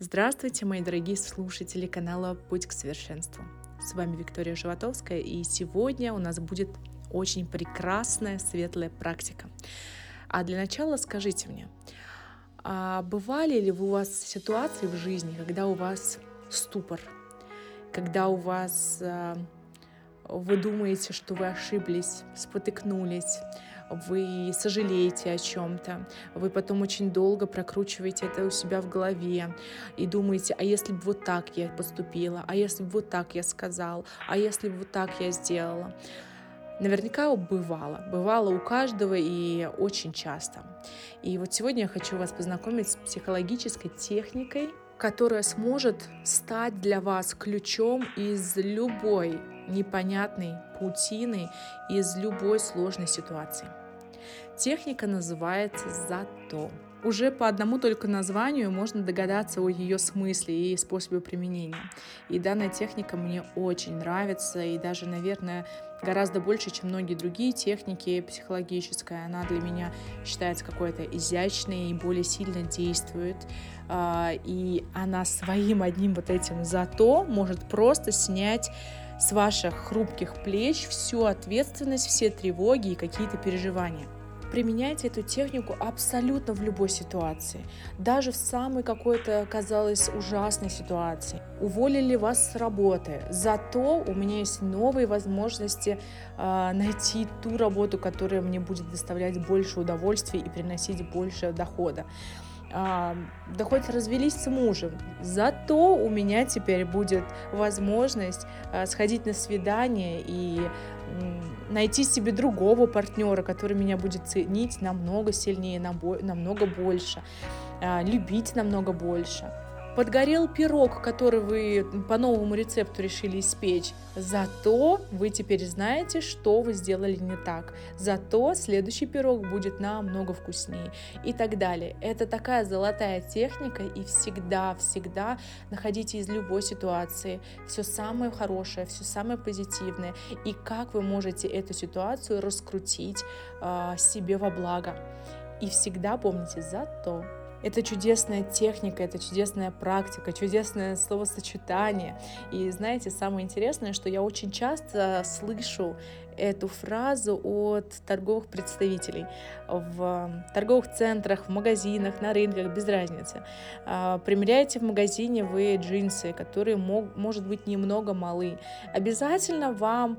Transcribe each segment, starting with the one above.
Здравствуйте, мои дорогие слушатели канала «Путь к совершенству». С вами Виктория Животовская, и сегодня у нас будет очень прекрасная светлая практика. А для начала скажите мне, а бывали ли у вас ситуации в жизни, когда у вас ступор, когда у вас а, вы думаете, что вы ошиблись, спотыкнулись, вы сожалеете о чем-то, вы потом очень долго прокручиваете это у себя в голове и думаете, а если бы вот так я поступила, а если бы вот так я сказал, а если бы вот так я сделала. Наверняка бывало. Бывало у каждого и очень часто. И вот сегодня я хочу вас познакомить с психологической техникой, которая сможет стать для вас ключом из любой непонятной паутины, из любой сложной ситуации. Техника называется «Зато». Уже по одному только названию можно догадаться о ее смысле и способе применения. И данная техника мне очень нравится, и даже, наверное, гораздо больше, чем многие другие техники психологическая. Она для меня считается какой-то изящной и более сильно действует. А, и она своим одним вот этим «зато» может просто снять с ваших хрупких плеч всю ответственность, все тревоги и какие-то переживания применяйте эту технику абсолютно в любой ситуации. Даже в самой какой-то, казалось, ужасной ситуации. Уволили вас с работы. Зато у меня есть новые возможности э, найти ту работу, которая мне будет доставлять больше удовольствия и приносить больше дохода а, да хоть развелись с мужем. Зато у меня теперь будет возможность а, сходить на свидание и найти себе другого партнера, который меня будет ценить намного сильнее, намного больше, а, любить намного больше. Подгорел пирог, который вы по новому рецепту решили испечь. Зато вы теперь знаете, что вы сделали не так. Зато следующий пирог будет намного вкуснее и так далее. Это такая золотая техника и всегда, всегда находите из любой ситуации все самое хорошее, все самое позитивное и как вы можете эту ситуацию раскрутить э, себе во благо. И всегда помните «зато». Это чудесная техника, это чудесная практика, чудесное словосочетание. И знаете, самое интересное, что я очень часто слышу эту фразу от торговых представителей в торговых центрах, в магазинах, на рынках, без разницы. А, примеряете в магазине вы джинсы, которые, мог, может быть, немного малы. Обязательно вам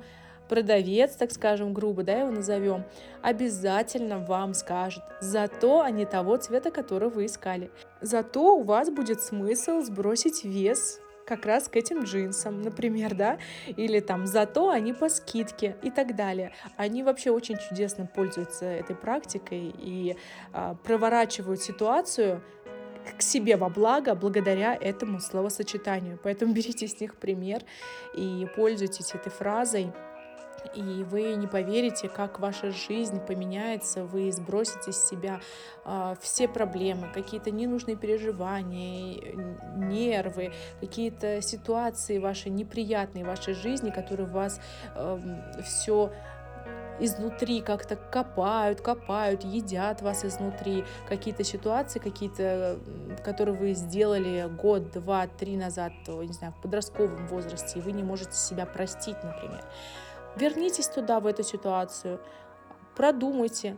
продавец, так скажем, грубо, да, его назовем, обязательно вам скажет, зато они того цвета, который вы искали. Зато у вас будет смысл сбросить вес как раз к этим джинсам, например, да, или там зато они по скидке и так далее. Они вообще очень чудесно пользуются этой практикой и а, проворачивают ситуацию к себе во благо благодаря этому словосочетанию. Поэтому берите с них пример и пользуйтесь этой фразой и вы не поверите, как ваша жизнь поменяется, вы сбросите с себя э, все проблемы, какие-то ненужные переживания, нервы, какие-то ситуации ваши неприятные в вашей жизни, которые вас э, эм, все изнутри как-то копают, копают, едят вас изнутри. Какие-то ситуации, какие-то, которые вы сделали год, два, три назад, не знаю, в подростковом возрасте, и вы не можете себя простить, например. Вернитесь туда, в эту ситуацию, продумайте,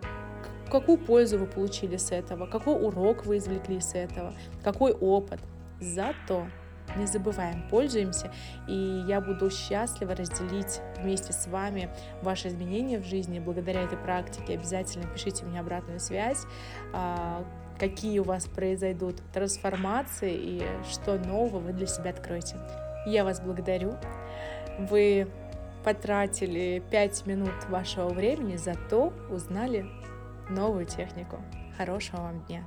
какую пользу вы получили с этого, какой урок вы извлекли с этого, какой опыт. Зато не забываем, пользуемся, и я буду счастлива разделить вместе с вами ваши изменения в жизни благодаря этой практике. Обязательно пишите мне обратную связь, а, какие у вас произойдут трансформации и что нового вы для себя откроете. Я вас благодарю. Вы потратили 5 минут вашего времени, зато узнали новую технику. Хорошего вам дня!